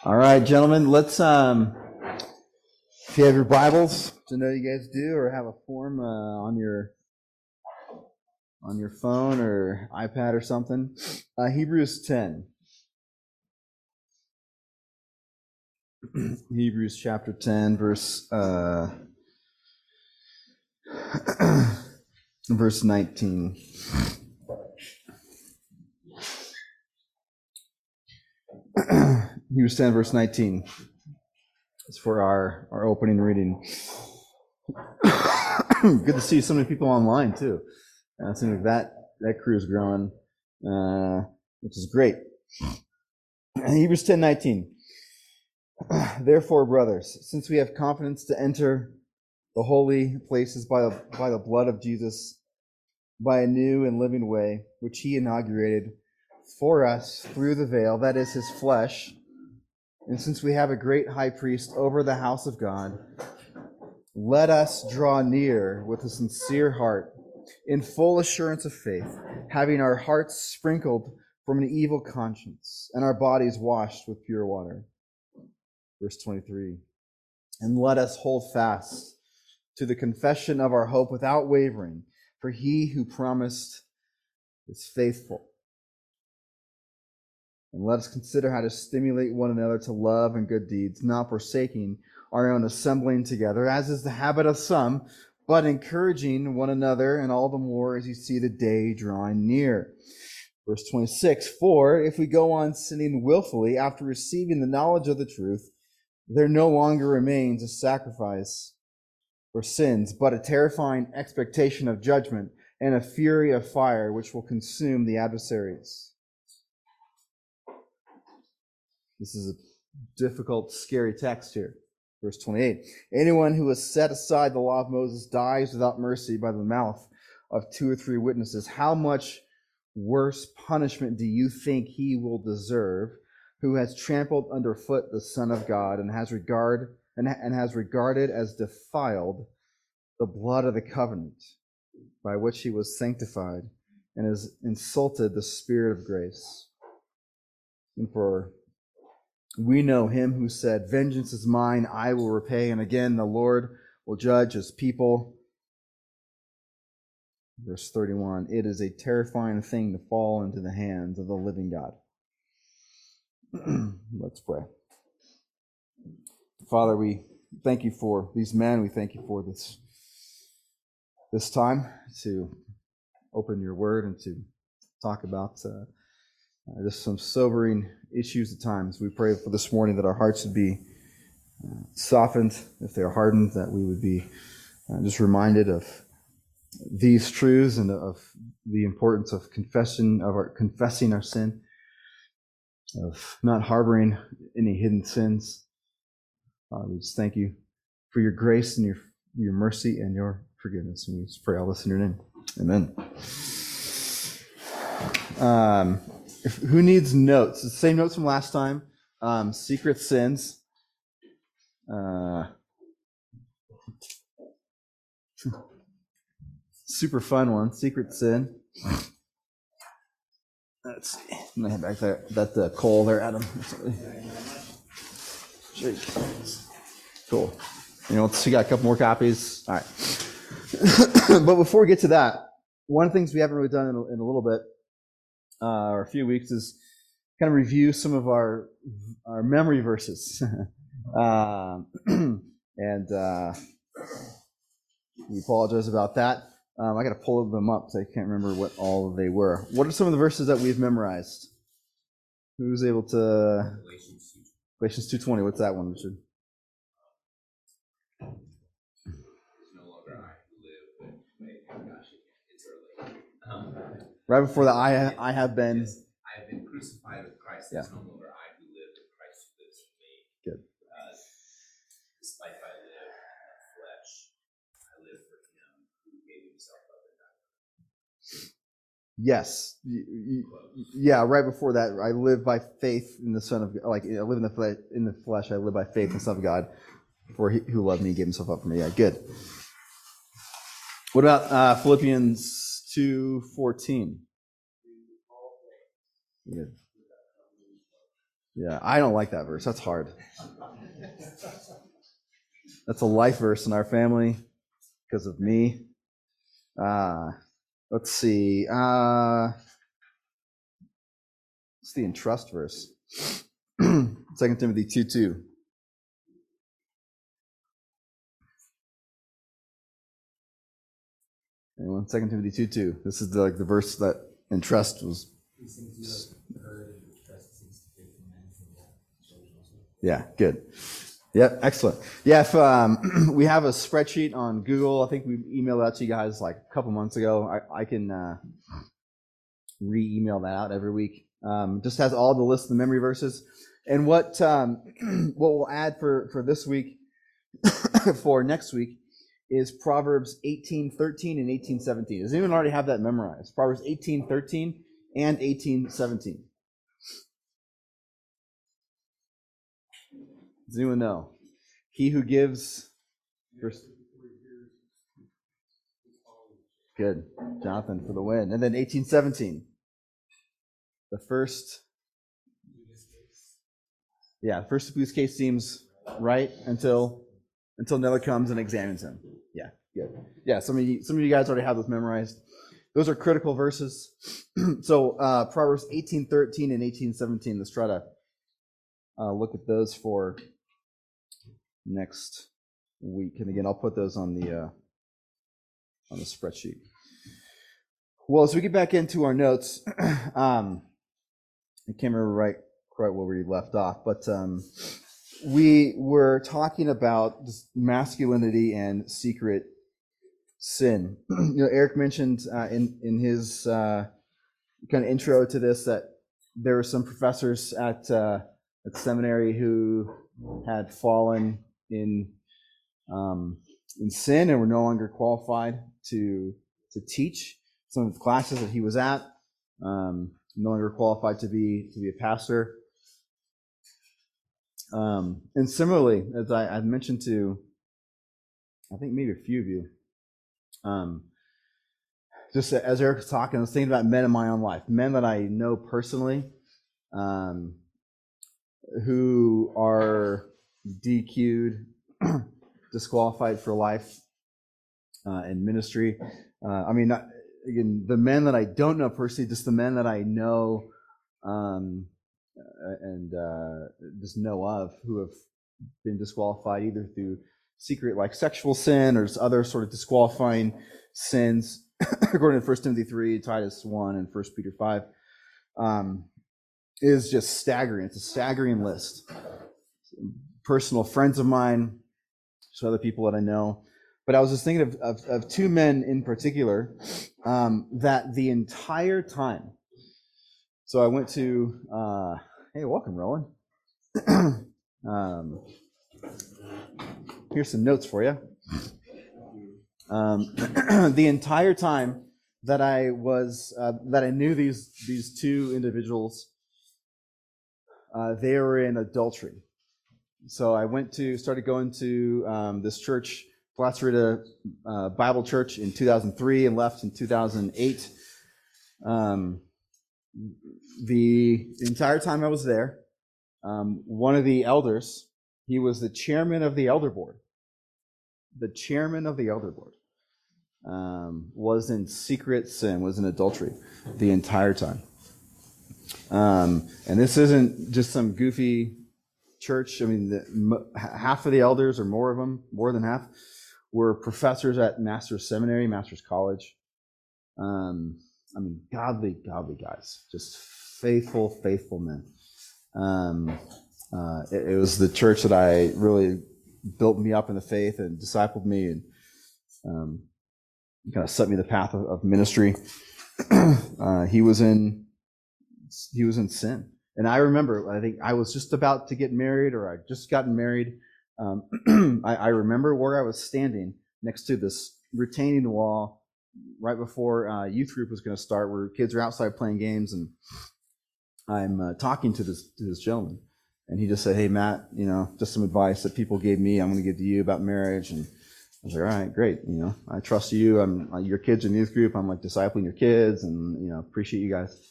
All right, gentlemen, let's, um, if you have your Bibles, to know you guys do, or have a form uh, on your on your phone or iPad or something, uh, Hebrews 10. Hebrews chapter 10, verse uh, verse 19. Hebrews 10, verse 19. It's for our, our opening reading. Good to see so many people online, too. Uh, it seems like that, that crew is growing, uh, which is great. Hebrews 10, 19. Therefore, brothers, since we have confidence to enter the holy places by the, by the blood of Jesus, by a new and living way, which he inaugurated for us through the veil, that is his flesh, and since we have a great high priest over the house of God, let us draw near with a sincere heart, in full assurance of faith, having our hearts sprinkled from an evil conscience and our bodies washed with pure water. Verse 23. And let us hold fast to the confession of our hope without wavering, for he who promised is faithful. And let us consider how to stimulate one another to love and good deeds, not forsaking our own assembling together, as is the habit of some, but encouraging one another, and all the more as you see the day drawing near. Verse 26 For if we go on sinning willfully after receiving the knowledge of the truth, there no longer remains a sacrifice for sins, but a terrifying expectation of judgment and a fury of fire which will consume the adversaries. This is a difficult, scary text here. Verse 28. Anyone who has set aside the law of Moses dies without mercy by the mouth of two or three witnesses. How much worse punishment do you think he will deserve who has trampled underfoot the Son of God and has regard and, and has regarded as defiled the blood of the covenant by which he was sanctified and has insulted the Spirit of grace? And for we know him who said, Vengeance is mine, I will repay. And again, the Lord will judge his people. Verse 31 It is a terrifying thing to fall into the hands of the living God. Let's pray. Father, we thank you for these men. We thank you for this, this time to open your word and to talk about. Uh, uh, just some sobering issues at times. We pray for this morning that our hearts would be uh, softened, if they're hardened, that we would be uh, just reminded of these truths and of the importance of confession of our confessing our sin, of not harboring any hidden sins. Uh, we just thank you for your grace and your your mercy and your forgiveness. And we just pray all this in your name. Amen. Um, who needs notes? The same notes from last time. Um, secret sins. Uh, super fun one. Secret sin. Let's see. I'm gonna head back there. That the coal there, Adam. Shake. Cool. You know, we got a couple more copies. All right. but before we get to that, one of the things we haven't really done in a, in a little bit uh, or a few weeks is kind of review some of our our memory verses, um, and uh, we apologize about that. Um, I got to pull them up, so I can't remember what all they were. What are some of the verses that we've memorized? Who's able to? Galatians two twenty. What's that one, Richard? Right before the I, I have been. I have been crucified with Christ. Yeah. It's no longer I who live, but Christ who lives in me. Good. Uh, this life I live in the flesh, I live for Him who gave Himself up and died. Yes. Yeah, right before that, I live by faith in the Son of God. like I live in the flesh. In the flesh, I live by faith in the Son of God, for he who loved me gave Himself up for me. Yeah, good. What about uh, Philippians two fourteen? Good. Yeah, I don't like that verse. That's hard. That's a life verse in our family because of me. Uh, let's see. Uh, it's the entrust verse. Second Timothy 2 2. Anyone? Second Timothy 2 2. This is the, like the verse that entrust was. Yeah, good. Yep, excellent. Yeah, if um, we have a spreadsheet on Google, I think we emailed that to you guys like a couple months ago. I, I can uh, re-email that out every week. Um, just has all the list of the memory verses. And what um, what we'll add for for this week, for next week, is Proverbs 18, 13 and 18, 17. Does anyone already have that memorized? Proverbs 18, 13 and 18, 17. Does anyone know? He who gives. Verse, good. Jonathan for the win. And then 1817. The first. Yeah, the first abuse case seems right until until Nella comes and examines him. Yeah, good. Yeah, some of you some of you guys already have those memorized. Those are critical verses. so uh, Proverbs 18:13 and 18, 17. Let's try to uh, look at those for next week. And again, I'll put those on the uh, on the spreadsheet. Well, as we get back into our notes, um, I can't remember right quite where we left off, but um, we were talking about masculinity and secret sin. you know, Eric mentioned uh, in in his uh, kind of intro to this that there were some professors at uh, at seminary who had fallen in um, in sin and were no longer qualified to to teach some of the classes that he was at. Um, no longer qualified to be to be a pastor. Um, and similarly, as I, I mentioned to, I think maybe a few of you, um, just as Eric was talking, I was thinking about men in my own life, men that I know personally, um, who are DQ'd, disqualified for life uh, in ministry. Uh, I mean, not, again, the men that I don't know personally, just the men that I know um, and uh, just know of who have been disqualified either through secret like sexual sin or other sort of disqualifying sins. According to 1 timothy 3 titus 1 and 1 peter 5 um, is just staggering. It's a staggering list. Personal friends of mine so other people that i know. But i was just thinking of, of, of two men in particular um, that the entire time so I went to, uh, hey, welcome, Rowan. um, here's some notes for you. Um, the entire time that I was, uh, that I knew these these two individuals, uh, they were in adultery. So I went to, started going to um, this church, Placerita uh, Bible Church, in 2003, and left in 2008. Um, the entire time I was there, um, one of the elders, he was the chairman of the elder board. The chairman of the elder board um, was in secret sin, was in adultery the entire time. Um, and this isn't just some goofy church. I mean, the, half of the elders, or more of them, more than half, were professors at Master's Seminary, Master's College. Um, I mean, godly, godly guys, just faithful, faithful men. Um, uh, it, it, was the church that I really built me up in the faith and discipled me and um, kind of set me the path of, of ministry. uh, he was in he was in sin, and I remember I think I was just about to get married or I just gotten married. Um, I, I remember where I was standing next to this retaining wall right before uh, youth group was going to start, where kids are outside playing games, and I'm uh, talking to this to this gentleman, and he just said, "Hey, Matt, you know, just some advice that people gave me. I'm going to give to you about marriage." And I was like, "All right, great. You know, I trust you. I'm uh, your kids in youth group. I'm like discipling your kids, and you know, appreciate you guys."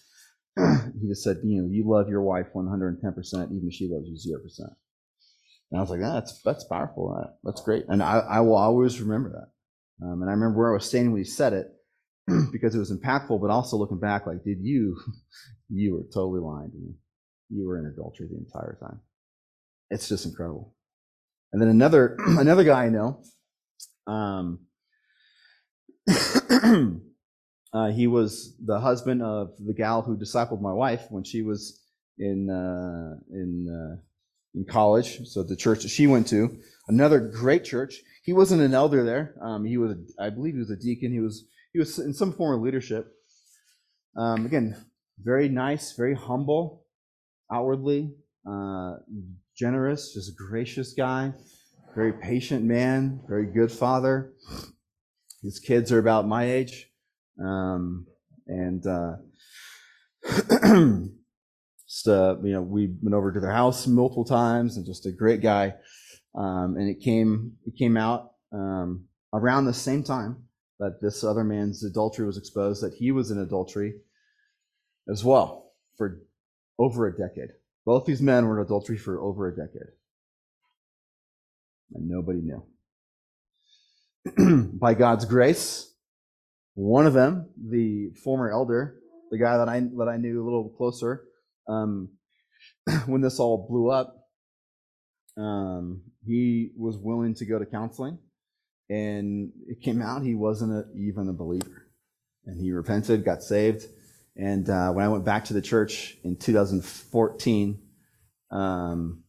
he just said, you know, you love your wife 110%, even if she loves you 0%. And I was like, ah, that's, that's powerful. That's great. And I, I will always remember that. Um, and I remember where I was standing when he said it because it was impactful, but also looking back, like, did you, you were totally lying to me. You were in adultery the entire time. It's just incredible. And then another, another guy I know, um, uh, he was the husband of the gal who discipled my wife when she was in uh, in uh, in college. So the church that she went to, another great church. He wasn't an elder there. Um, he was, I believe, he was a deacon. He was he was in some form of leadership. Um, again, very nice, very humble, outwardly, uh, generous, just a gracious guy, very patient man, very good father. His kids are about my age. Um, and uh, just, uh, you know, we went over to their house multiple times and just a great guy. Um, and it came, it came out um, around the same time that this other man's adultery was exposed, that he was in adultery as well for over a decade. Both these men were in adultery for over a decade. And nobody knew. By God's grace, one of them, the former elder, the guy that I that I knew a little closer, um, when this all blew up, um, he was willing to go to counseling, and it came out he wasn't a, even a believer, and he repented, got saved, and uh, when I went back to the church in 2014, um,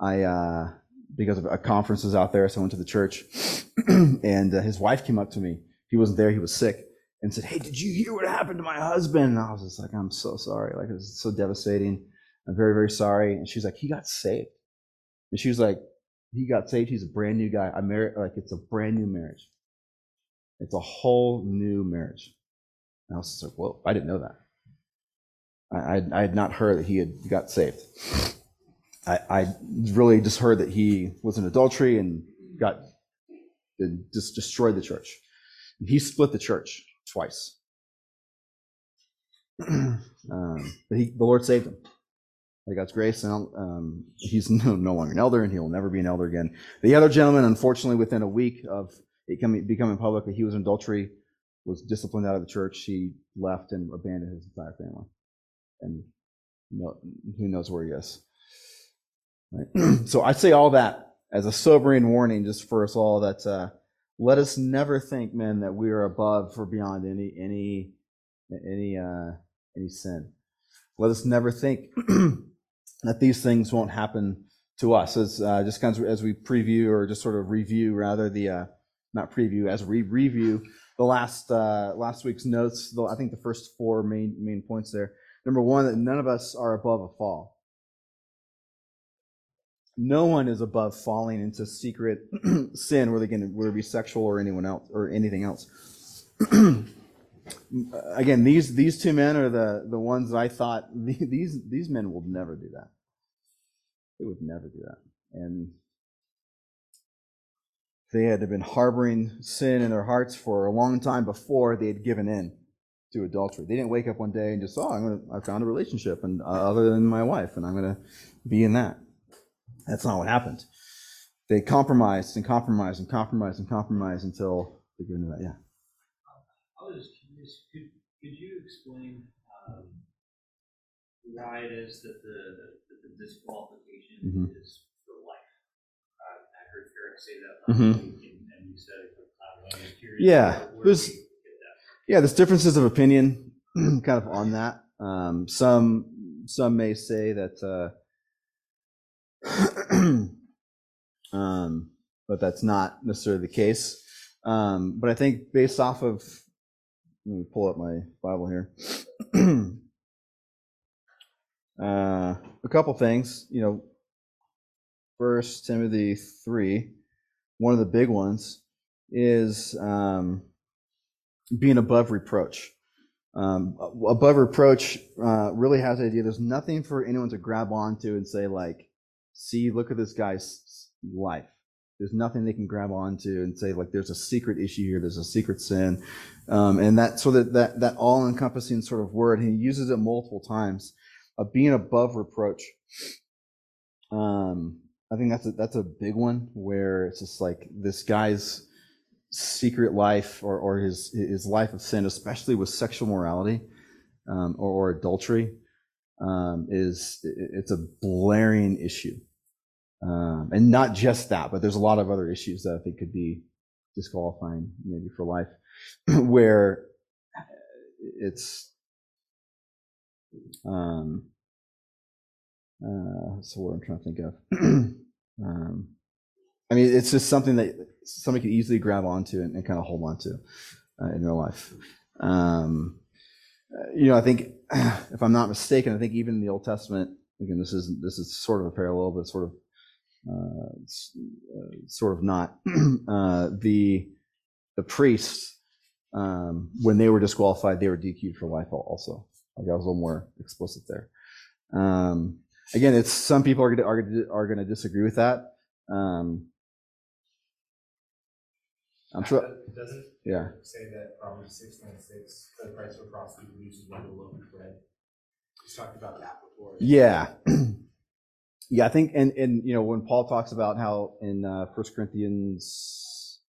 I uh, because of a conference was out there, so I went to the church, and uh, his wife came up to me. He wasn't there, he was sick, and said, Hey, did you hear what happened to my husband? And I was just like, I'm so sorry. Like, it was so devastating. I'm very, very sorry. And she's like, He got saved. And she was like, He got saved. He's a brand new guy. I married, like, it's a brand new marriage. It's a whole new marriage. And I was just like, Whoa, I didn't know that. I, I, I had not heard that he had got saved. I, I really just heard that he was in adultery and got and just destroyed the church. He split the church twice. um, but he, the Lord saved him by God's grace. And um, he's no, no, longer an elder, and he will never be an elder again. The other gentleman, unfortunately, within a week of it coming, becoming public that he was in adultery, was disciplined out of the church. He left and abandoned his entire family. And no, who knows where he is. Right? so I say all that as a sobering warning just for us all that uh, let us never think, men, that we are above or beyond any any any uh, any sin. Let us never think that these things won't happen to us. As uh, just kind of as we preview or just sort of review rather the uh, not preview as we review the last uh, last week's notes. The, I think the first four main main points there. Number one, that none of us are above a fall no one is above falling into secret sin, whether, again, whether it be sexual or anyone else or anything else. again, these these two men are the the ones that I thought these these men will never do that. They would never do that, and they had been harboring sin in their hearts for a long time before they had given in to adultery. They didn't wake up one day and just, oh, I'm gonna, I found a relationship, and uh, other than my wife, and I'm going to be in that. That's not what happened. They compromised and compromised and compromised and compromised until they get into that. Yeah. I was curious. Could, could you explain um, why it is that the, that the disqualification mm-hmm. is for life? Uh, I heard Eric say that last mm-hmm. week, and, and, you said it. Uh, yeah, there's yeah, there's differences of opinion kind of on that. Um, some some may say that. Uh, um, but that's not necessarily the case. Um, but I think based off of, let me pull up my Bible here. uh, a couple things, you know, First Timothy three, one of the big ones is um, being above reproach. Um, above reproach uh, really has the idea there's nothing for anyone to grab onto and say like, see, look at this guy's life. There's nothing they can grab onto and say like there's a secret issue here, there's a secret sin, um, and that so that that that all encompassing sort of word. He uses it multiple times of being above reproach. Um, I think that's a, that's a big one where it's just like this guy's secret life or, or his his life of sin, especially with sexual morality um, or, or, adultery, um, is it's a blaring issue, um, and not just that, but there's a lot of other issues that I think could be disqualifying maybe for life, where it's um, uh, so what I'm trying to think of. um, I mean, it's just something that somebody could easily grab onto and, and kind of hold on to uh, in their life. Um, uh, you know, I think if I'm not mistaken, I think even in the Old Testament, again, this isn't this is sort of a parallel, but sort of uh, uh sort of not. Uh, the the priests, um, when they were disqualified, they were DQ'd for life also. Like I was a little more explicit there. Um, again, it's some people are going to are, are going to disagree with that. Um, I'm sure. Doesn't yeah say that Proverbs 696, the price of for prostitute produces one loaf of bread. We talked about that before. Yeah. yeah, I think, and and you know, when Paul talks about how in uh, First Corinthians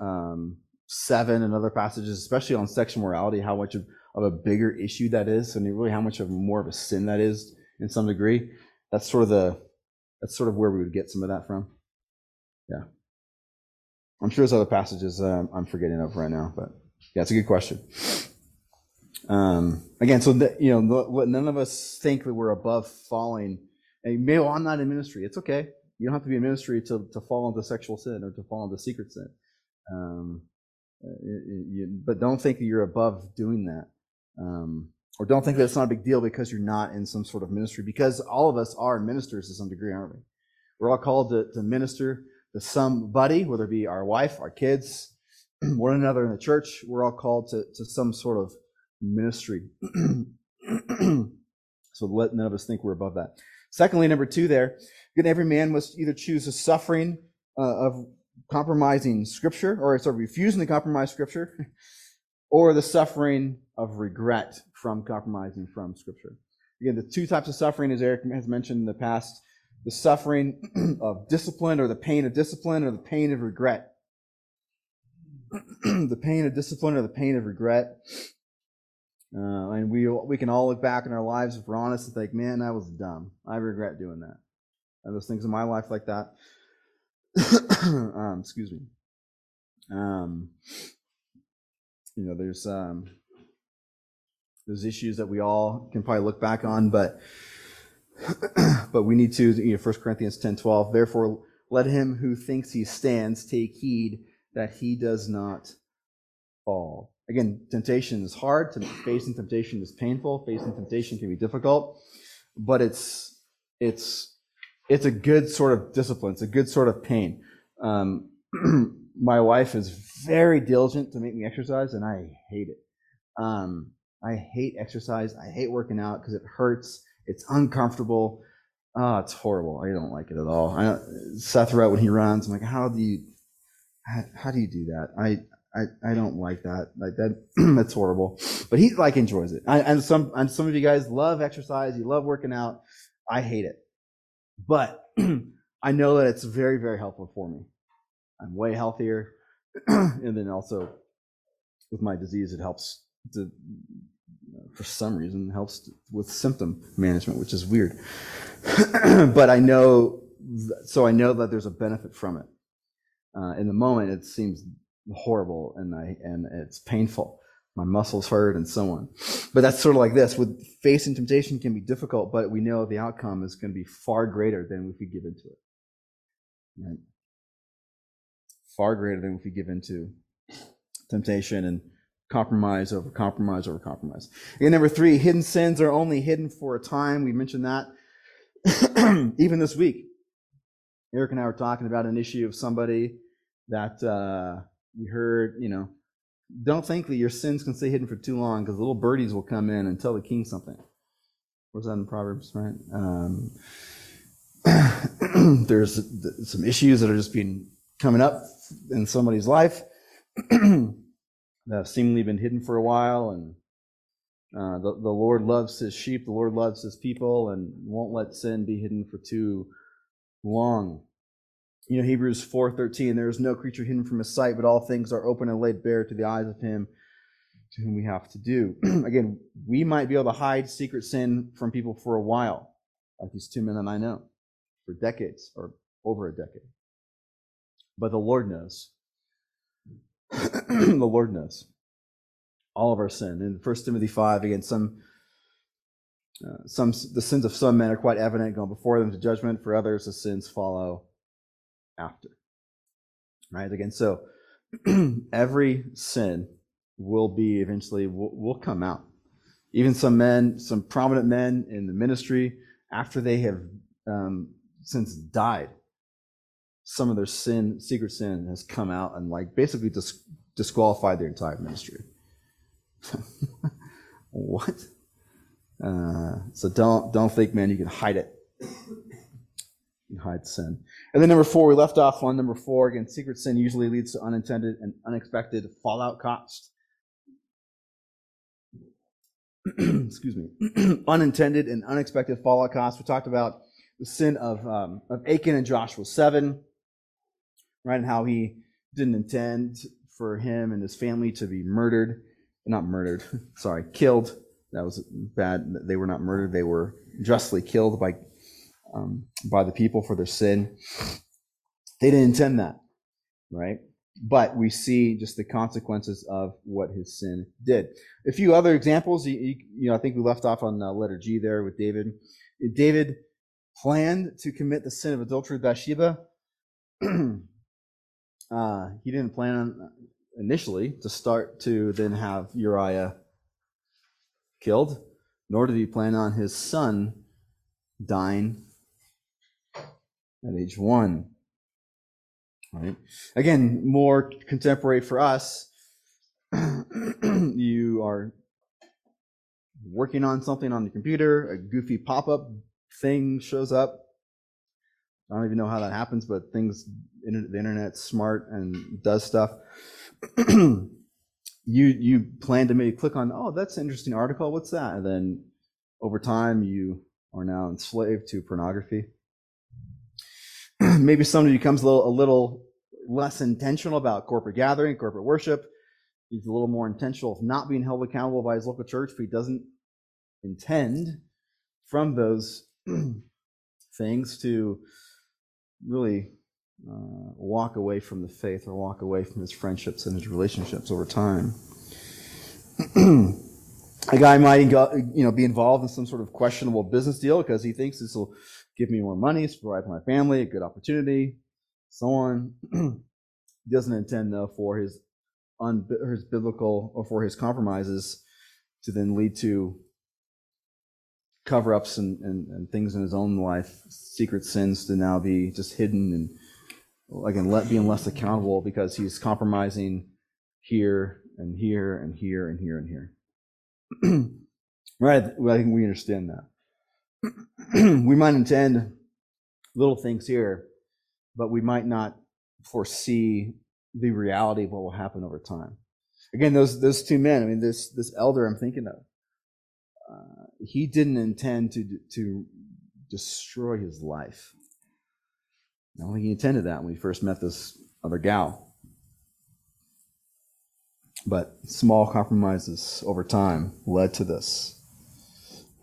um, seven and other passages, especially on sexual morality, how much of, of a bigger issue that is, and really how much of more of a sin that is in some degree. That's sort of the that's sort of where we would get some of that from. Yeah. I'm sure there's other passages I'm forgetting of right now, but yeah, it's a good question. Um, again, so that, you know, none of us think that we're above falling. And maybe well, I'm not in ministry. It's okay. You don't have to be in ministry to, to fall into sexual sin or to fall into secret sin. Um, uh, you, but don't think that you're above doing that. Um, or don't think that it's not a big deal because you're not in some sort of ministry, because all of us are ministers to some degree, aren't we? We're all called to, to minister to somebody, whether it be our wife, our kids, one another in the church. We're all called to, to some sort of ministry. so let none of us think we're above that. Secondly, number two there, again, every man must either choose the suffering uh, of compromising scripture, or sorry, refusing to compromise scripture, or the suffering of regret from compromising from Scripture. Again, the two types of suffering, as Eric has mentioned in the past, the suffering of discipline or the pain of discipline or the pain of regret. the pain of discipline or the pain of regret. Uh, and we, we can all look back in our lives if we're honest and think, man, I was dumb. I regret doing that. And those things in my life like that. um, excuse me. Um, you know, there's um, there's issues that we all can probably look back on, but but we need to, you know, 1 Corinthians 10 12, therefore let him who thinks he stands take heed that he does not fall. Again, temptation is hard. Facing temptation is painful. Facing temptation can be difficult, but it's it's it's a good sort of discipline. It's a good sort of pain. Um, my wife is very diligent to make me exercise, and I hate it. Um, I hate exercise. I hate working out because it hurts. It's uncomfortable. Oh, it's horrible. I don't like it at all. I, Seth wrote when he runs. I'm like, how do you, how, how do you do that? I, I, I don't like that. Like that, that's horrible. But he like enjoys it. I, and some, and some of you guys love exercise. You love working out. I hate it. But I know that it's very, very helpful for me. I'm way healthier. and then also with my disease, it helps to for some reason helps with symptom management, which is weird. but I know, so I know that there's a benefit from it. Uh, in the moment, it seems horrible and I and it's painful. My muscles hurt and so on. But that's sort of like this. With facing temptation can be difficult, but we know the outcome is going to be far greater than if we give into it. Right? Far greater than if we give into temptation and compromise over compromise over compromise. And number three, hidden sins are only hidden for a time. We mentioned that even this week. Eric and I were talking about an issue of somebody that uh, we heard, you know, don't think that your sins can stay hidden for too long because little birdies will come in and tell the king something. Where's that in Proverbs, right? Um, there's some issues that are just being coming up in somebody's life that have seemingly been hidden for a while, and uh, the, the Lord loves his sheep, the Lord loves his people, and won't let sin be hidden for too long. You know, Hebrews 4.13, there is no creature hidden from his sight, but all things are open and laid bare to the eyes of him to whom we have to do. Again, we might be able to hide secret sin from people for a while, like these two men that I know, for decades or over a decade. But the Lord knows. the Lord knows all of our sin. In 1 Timothy 5, again, some, uh, some, the sins of some men are quite evident, going before them to judgment. For others, the sins follow after. Right? Again, so every sin will be eventually, will, will come out. Even some men, some prominent men in the ministry, after they have um, since died, some of their sin, secret sin, has come out and like basically dis- disqualified their entire ministry. what? Uh, so don't don't think, man, you can hide it. You hide sin. And then number four, we left off on number four. Again, secret sin usually leads to unintended and unexpected fallout cost. Excuse me. unintended and unexpected fallout cost. We talked about the sin of um, of Achan and Joshua seven, right, and how he didn't intend for him and his family to be murdered not murdered, sorry, killed. That was bad. They were not murdered. They were justly killed by, um, by the people for their sin. They didn't intend that, right? But we see just the consequences of what his sin did. A few other examples, you, you know, I think we left off on uh, letter G there with David. David planned to commit the sin of adultery with Bathsheba. uh, he didn't plan on initially to start to then have Uriah killed, nor did he plan on his son dying at age one. Right? Again, more contemporary for us. you are working on something on the computer, a goofy pop up thing shows up. I don't even know how that happens, but things, the internet's smart and does stuff. you you plan to maybe click on, oh, that's an interesting article. What's that? And then over time, you are now enslaved to pornography. maybe somebody becomes a little, a little less intentional about corporate gathering, corporate worship. He's a little more intentional of not being held accountable by his local church, but he doesn't intend from those things to really uh, walk away from the faith or walk away from his friendships and his relationships over time. a guy might you know be involved in some sort of questionable business deal because he thinks this will give me more money, provide for my family, a good opportunity, so on. he doesn't intend though for his un, his biblical or for his compromises to then lead to cover-ups and, and, and things in his own life, secret sins to now be just hidden and again, let, being less accountable because he's compromising here and here and here and here and here. right? I think we understand that. we might intend little things here, but we might not foresee the reality of what will happen over time. Again, those those two men. I mean, this this elder I'm thinking of. Uh, he didn't intend to to destroy his life. I don't think he intended that when he first met this other gal. But small compromises over time led to this.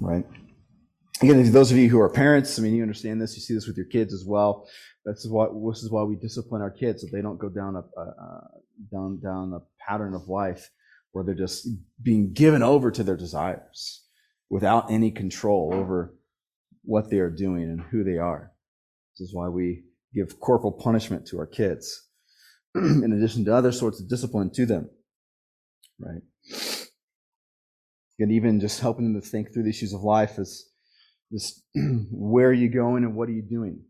right? Again, those of you who are parents, I mean, you understand this. You see this with your kids as well. This is why this is why we discipline our kids so they don't go down a, a down down a pattern of life where they're just being given over to their desires without any control over what they are doing and who they are. This is why we give corporal punishment to our kids, in addition to other sorts of discipline to them. Right? And even just helping them to think through the issues of life is just where are you going and what are you doing?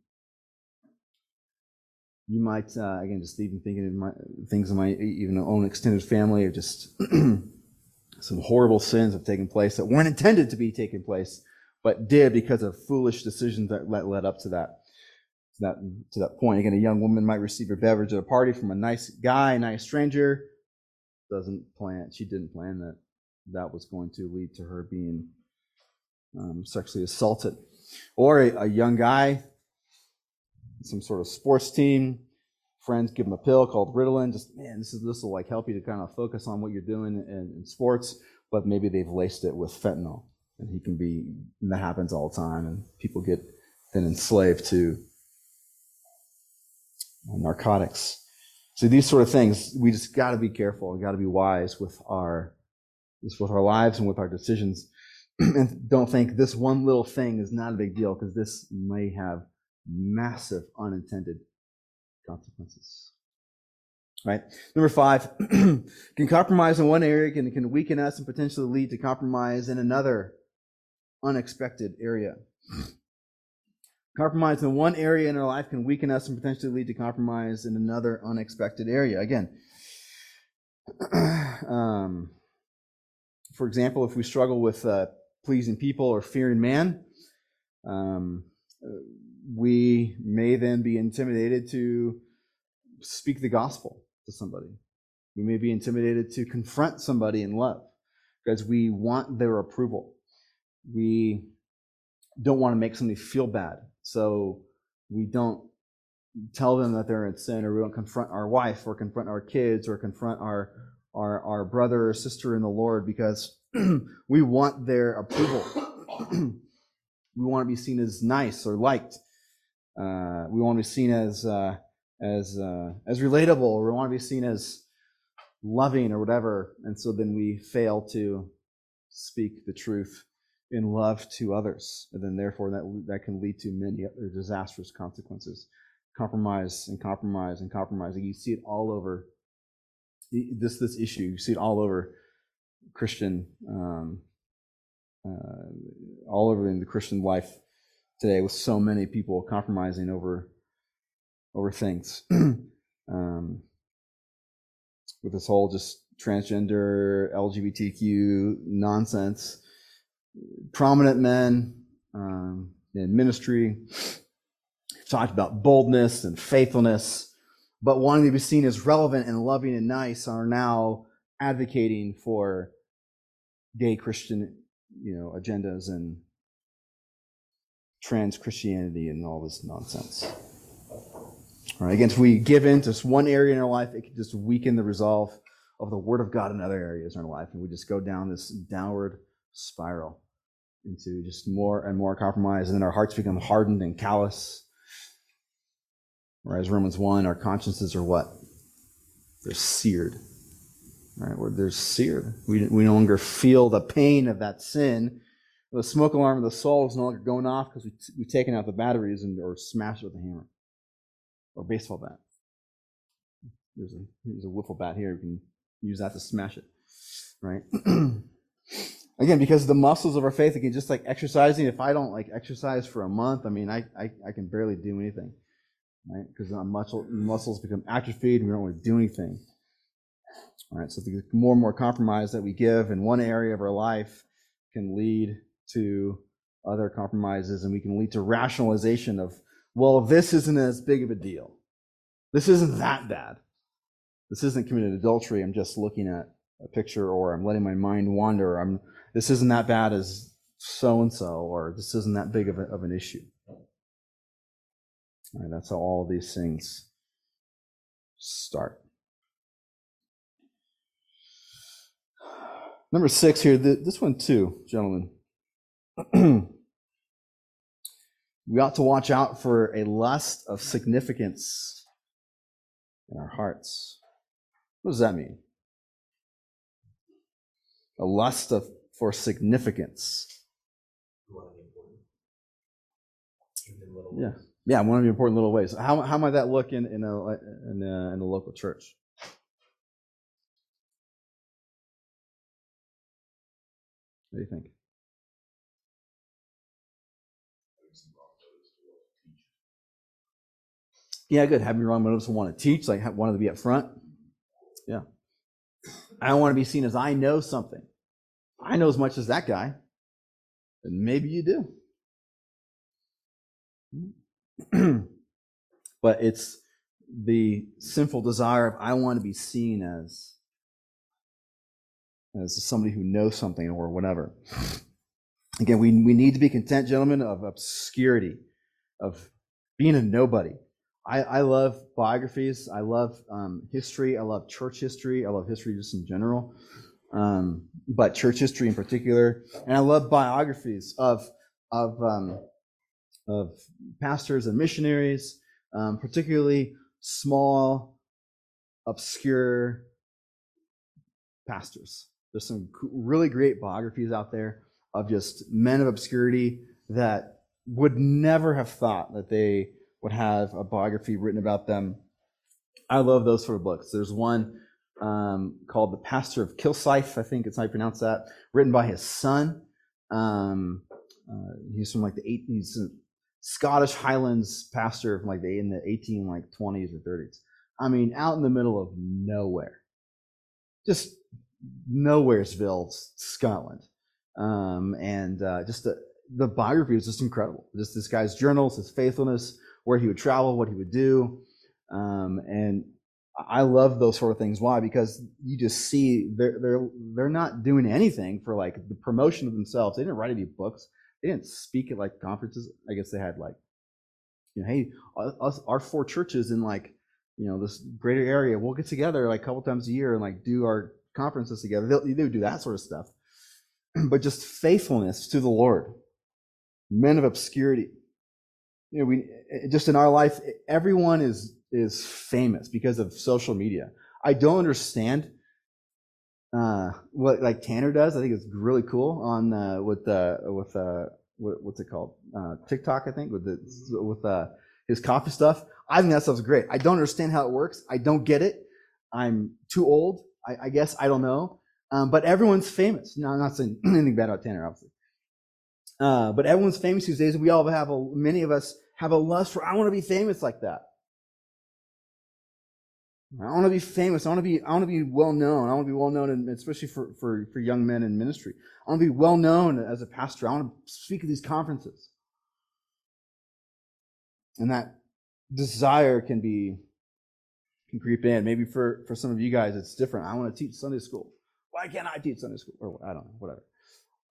You might, uh, again, just even thinking of my, things in my even own extended family of just some horrible sins have taken place that weren't intended to be taking place, but did because of foolish decisions that led up to that to that to that point. Again, a young woman might receive a beverage at a party from a nice guy, nice stranger. Doesn't plan. She didn't plan that that was going to lead to her being um, sexually assaulted, or a, a young guy, some sort of sports team. Friends give him a pill called Ritalin. Just man, this is this will like help you to kind of focus on what you're doing in, in sports. But maybe they've laced it with fentanyl, and he can be. And that happens all the time, and people get then enslaved to narcotics. So these sort of things, we just got to be careful. We got to be wise with our, just with our lives and with our decisions, and don't think this one little thing is not a big deal because this may have massive unintended consequences. Right. Number five, can compromise in one area can, can weaken us and potentially lead to compromise in another unexpected area. Compromise in one area in our life can weaken us and potentially lead to compromise in another unexpected area. Again, um, for example, if we struggle with uh, pleasing people or fearing man, um, we may then be intimidated to speak the gospel to somebody. We may be intimidated to confront somebody in love because we want their approval. We don't want to make somebody feel bad. So we don't tell them that they're in sin or we don't confront our wife or confront our kids or confront our our, our brother or sister in the Lord because we want their approval. we want to be seen as nice or liked. Uh, we want to be seen as uh, as uh, as relatable, or we want to be seen as loving, or whatever. And so then we fail to speak the truth in love to others, and then therefore that that can lead to many other disastrous consequences. Compromise and compromise and compromise. And You see it all over this this issue. You see it all over Christian, um, uh, all over in the Christian life today, with so many people compromising over over things. um, with this whole just transgender LGBTQ nonsense, prominent men um, in ministry talked about boldness and faithfulness, but wanting to be seen as relevant and loving and nice are now advocating for gay Christian, you know, agendas and trans Christianity and all this nonsense. All right, again, if we give in to one area in our life, it can just weaken the resolve of the Word of God in other areas in our life, and we just go down this downward spiral into just more and more compromise, and then our hearts become hardened and callous. Whereas Romans 1, our consciences are what? They're seared. Right? Where they're seared. We, we no longer feel the pain of that sin. The smoke alarm of the soul is no longer going off because we, we've taken out the batteries and, or smashed it with a hammer or baseball bat. There's a, there's a wiffle bat here. We can use that to smash it. Right? Again, because the muscles of our faith, again, just like exercising, if I don't like exercise for a month, I mean, I, I, I can barely do anything, right? Because our muscle, muscles become atrophied and we don't want to do anything. All right, so the more and more compromise that we give in one area of our life can lead to other compromises and we can lead to rationalization of, well, this isn't as big of a deal. This isn't that bad. This isn't committed adultery. I'm just looking at a picture or I'm letting my mind wander. I'm this isn't that bad as so and so, or this isn't that big of, a, of an issue. Right, that's how all these things start. Number six here, this one too, gentlemen. we ought to watch out for a lust of significance in our hearts. What does that mean? A lust of for significance. Yeah, yeah, one of the important little ways. How, how might that look in in a in a, in a local church? What do you think? Yeah, good. Having wrong motives to want to teach, like wanting to be up front. Yeah. I don't want to be seen as I know something. I know as much as that guy. And maybe you do. but it's the sinful desire of I want to be seen as as somebody who knows something or whatever. Again, we, we need to be content, gentlemen, of obscurity, of being a nobody. I, I love biographies. I love um, history. I love church history. I love history just in general, um, but church history in particular. And I love biographies of of um, of pastors and missionaries, um, particularly small, obscure pastors. There's some really great biographies out there of just men of obscurity that would never have thought that they would have a biography written about them. I love those sort of books. There's one um, called The Pastor of Kilsyth, I think it's how you pronounce that, written by his son. Um, uh, he's from like the eight, he's a Scottish Highlands pastor from like the in the 18 like 20s or 30s. I mean, out in the middle of nowhere, just nowheresville, Scotland, um, and uh, just the the biography is just incredible. Just this guy's journals, his faithfulness, where he would travel, what he would do, um, and I love those sort of things. Why? Because you just see they're they're they're not doing anything for like the promotion of themselves. They didn't write any books. They didn't speak at like conferences. I guess they had like, you know, hey, us our four churches in like you know this greater area, we'll get together like a couple times a year and like do our conferences together. They'll, they would do that sort of stuff, but just faithfulness to the Lord. Men of obscurity. You know, we eh, just in our life, everyone is is famous because of social media. I don't understand uh, what like Tanner does. I think it's really cool on uh, with uh, with uh, what, what's it called uh, TikTok. I think with the with uh, his coffee stuff. I think that stuff's great. I don't understand how it works. I don't get it. I'm too old. I, I guess I don't know. Um, but everyone's famous. No, I'm not saying anything bad about Tanner, obviously. Uh, but everyone's famous these days. We all have a, many of us have a lust for, I want to be famous like that. I want to be famous. I want to be, I want to be well known. I want to be well known, especially for, for, for young men in ministry. I want to be well known as a pastor. I want to speak at these conferences. And that desire can be, can creep in. Maybe for, for some of you guys, it's different. I want to teach Sunday school. Why can't I teach Sunday school? Or I don't know, whatever.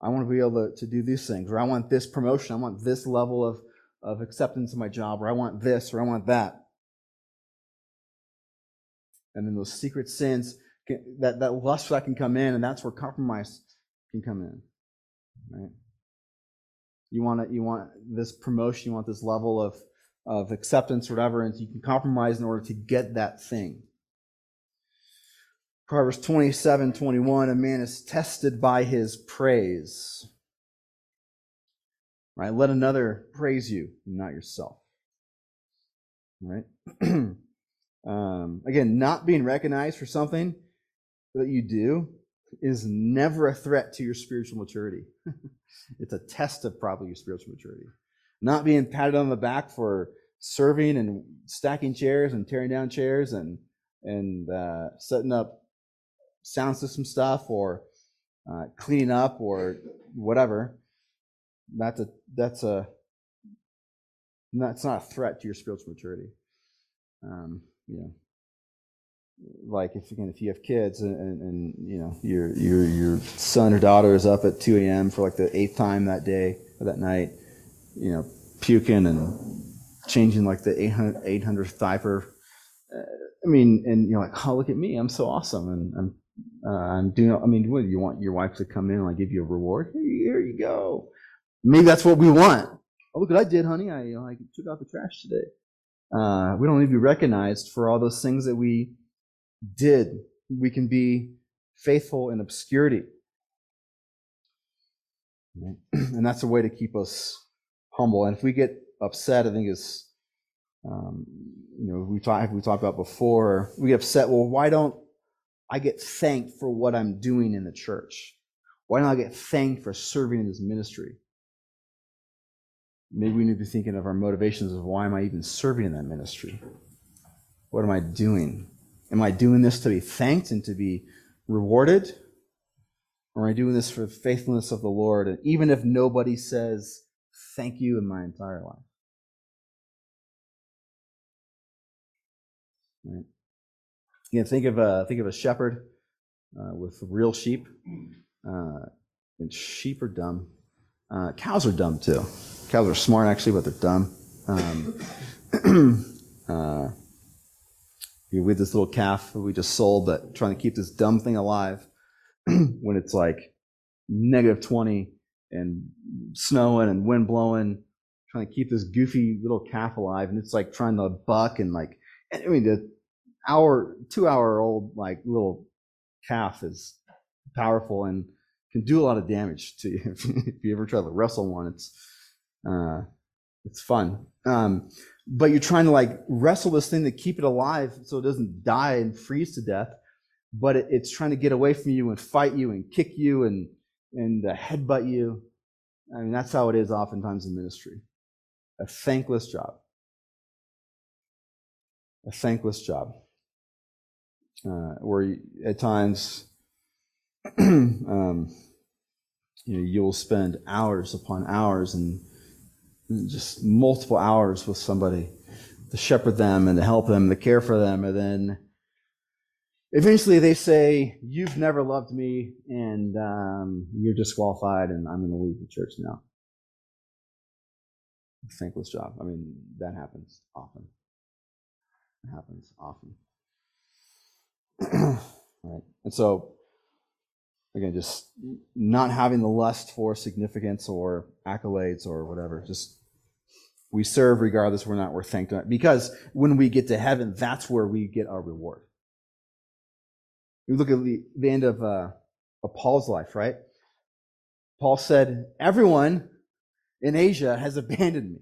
I want to be able to, to do these things, or I want this promotion. I want this level of, of acceptance in my job, or I want this, or I want that. And then those secret sins, can, that, that lust that can come in, and that's where compromise can come in. Right? You want to, you want this promotion, you want this level of, of acceptance or whatever, and you can compromise in order to get that thing. Proverbs 27 21, a man is tested by his praise. Right? Let another praise you, not yourself. Right? um, again, not being recognized for something that you do is never a threat to your spiritual maturity. it's a test of probably your spiritual maturity. Not being patted on the back for serving and stacking chairs and tearing down chairs and and uh, setting up sound system stuff or uh, cleaning up or whatever. That's a that's a that's not a threat to your spiritual maturity. Um, you know, like if again if you have kids and, and, and, you know your your your son or daughter is up at 2 a.m. for like the eighth time that day or that night, you know, puking and changing like the 800, 800th diaper. Uh, I mean, and you're like, oh, look at me, I'm so awesome, and I'm uh, I'm doing. I mean, what you want your wife to come in and like give you a reward? Here, here you go. Maybe that's what we want. Oh, look what I did, honey. I you know, I took out the trash today. Uh, we don't need to be recognized for all those things that we did. We can be faithful in obscurity. And that's a way to keep us humble. And if we get upset, I think is, um, you know, we talked we talked about before. We get upset. Well, why don't I get thanked for what I'm doing in the church? Why don't I get thanked for serving in this ministry? Maybe we need to be thinking of our motivations of why am I even serving in that ministry? What am I doing? Am I doing this to be thanked and to be rewarded? Or am I doing this for the faithfulness of the Lord? And even if nobody says thank you in my entire life. Right? You think of a think of a shepherd uh, with real sheep. Uh, and sheep are dumb. Uh, cows are dumb too. Cows are smart actually, but they're dumb. Um, uh, you with this little calf that we just sold but trying to keep this dumb thing alive when it's like negative 20 and snowing and wind blowing, trying to keep this goofy little calf alive. And it's like trying to buck and like, I mean, the hour, two hour old, like little calf is powerful and can do a lot of damage to you. if you ever try to wrestle one, it's, uh, it's fun. Um, but you're trying to like wrestle this thing to keep it alive so it doesn't die and freeze to death. But it, it's trying to get away from you and fight you and kick you and and uh, headbutt you. I mean, that's how it is oftentimes in ministry. A thankless job. A thankless job. Uh, where you, at times, um, you know, you'll spend hours upon hours and just multiple hours with somebody to shepherd them and to help them, to care for them, and then eventually they say, "You've never loved me, and um, you're disqualified, and I'm going to leave the church now." Thankless job. I mean, that happens often. It happens often. right, and so again, just not having the lust for significance or accolades or whatever. Just we serve regardless we're not we're thanked because when we get to heaven, that's where we get our reward. We look at the, the end of, uh, of Paul's life, right? Paul said, "Everyone in Asia has abandoned me,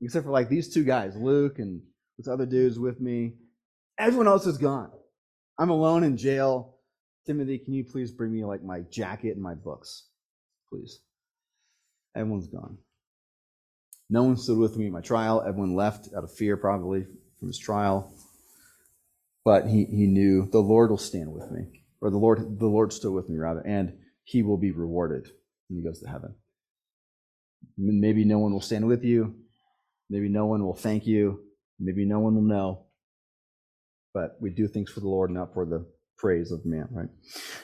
except for like these two guys, Luke and this other dudes with me. Everyone else is gone. I'm alone in jail." Timothy, can you please bring me like my jacket and my books? Please. Everyone's gone. No one stood with me at my trial. Everyone left out of fear, probably, from his trial. But he, he knew the Lord will stand with me. Or the Lord the Lord stood with me rather, and he will be rewarded when he goes to heaven. Maybe no one will stand with you. Maybe no one will thank you. Maybe no one will know. But we do things for the Lord, not for the praise of man, right?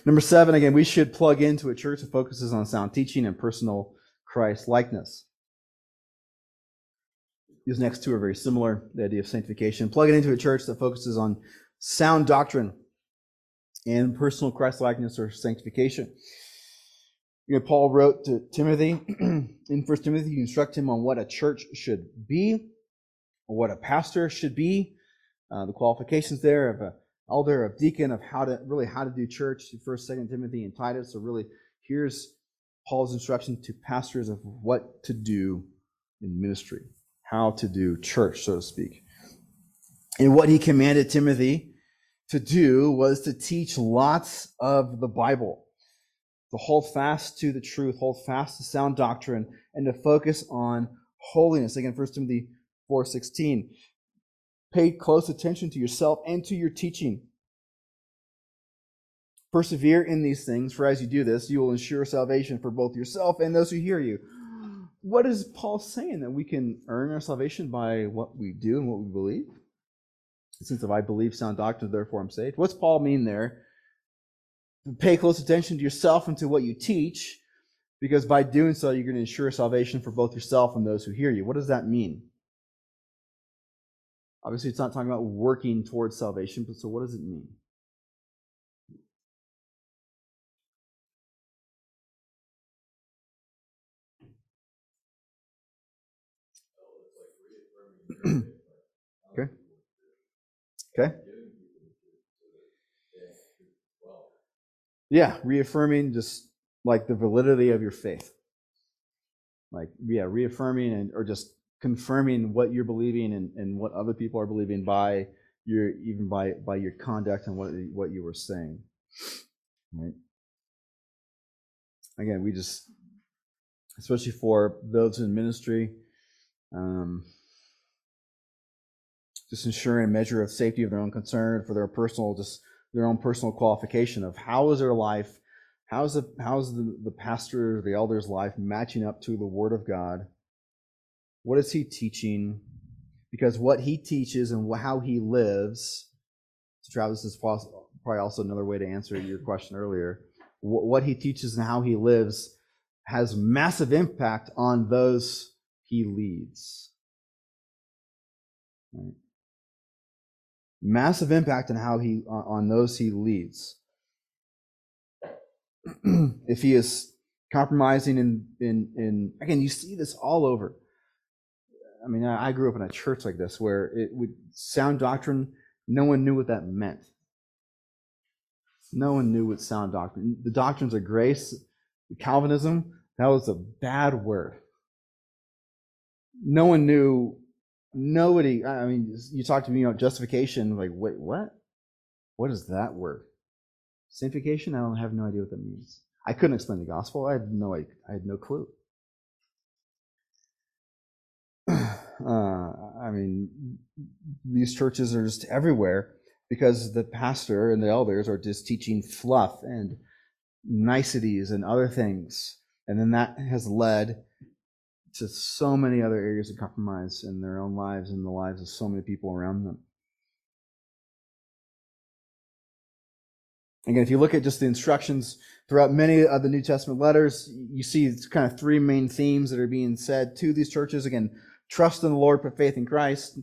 Number seven, again, we should plug into a church that focuses on sound teaching and personal Christ likeness. These next two are very similar, the idea of sanctification. Plug it into a church that focuses on sound doctrine and personal Christ likeness or sanctification. You know, Paul wrote to Timothy in First Timothy, you instruct him on what a church should be, what a pastor should be, uh, the qualifications there of a elder, of deacon, of how to really how to do church, First, Second Timothy, and Titus. So really, here's Paul's instruction to pastors of what to do in ministry, how to do church, so to speak. And what he commanded Timothy to do was to teach lots of the Bible, to hold fast to the truth, hold fast to sound doctrine, and to focus on holiness. Again, 1 Timothy 4.16. Pay close attention to yourself and to your teaching. Persevere in these things, for as you do this, you will ensure salvation for both yourself and those who hear you. What is Paul saying? That we can earn our salvation by what we do and what we believe? Since if I believe sound doctrine, therefore I'm saved. What's Paul mean there? Pay close attention to yourself and to what you teach, because by doing so, you're going to ensure salvation for both yourself and those who hear you. What does that mean? Obviously, it's not talking about working towards salvation, but so what does it mean? okay. Okay. Yeah, reaffirming just like the validity of your faith. Like, yeah, reaffirming and or just confirming what you're believing and, and what other people are believing by your even by by your conduct and what what you were saying. Right. Again, we just especially for those in ministry, um, just ensuring a measure of safety of their own concern for their personal just their own personal qualification of how is their life, how's the how's the, the pastor, the elder's life matching up to the word of God what is he teaching? Because what he teaches and how he lives so Travis is probably also another way to answer your question earlier. What he teaches and how he lives has massive impact on those he leads. Right? Massive impact on how he on those he leads. if he is compromising in in in again, you see this all over. I mean, I grew up in a church like this where it would sound doctrine. No one knew what that meant. No one knew what sound doctrine. The doctrines of grace, Calvinism, that was a bad word. No one knew. Nobody. I mean, you talk to me about justification. Like, wait, what? What is that word? Sanctification? I don't have no idea what that means. I couldn't explain the gospel. I had no. I, I had no clue. Uh, I mean, these churches are just everywhere because the pastor and the elders are just teaching fluff and niceties and other things. And then that has led to so many other areas of compromise in their own lives and the lives of so many people around them. Again, if you look at just the instructions throughout many of the New Testament letters, you see kind of three main themes that are being said to these churches. Again, trust in the Lord, put faith in Christ.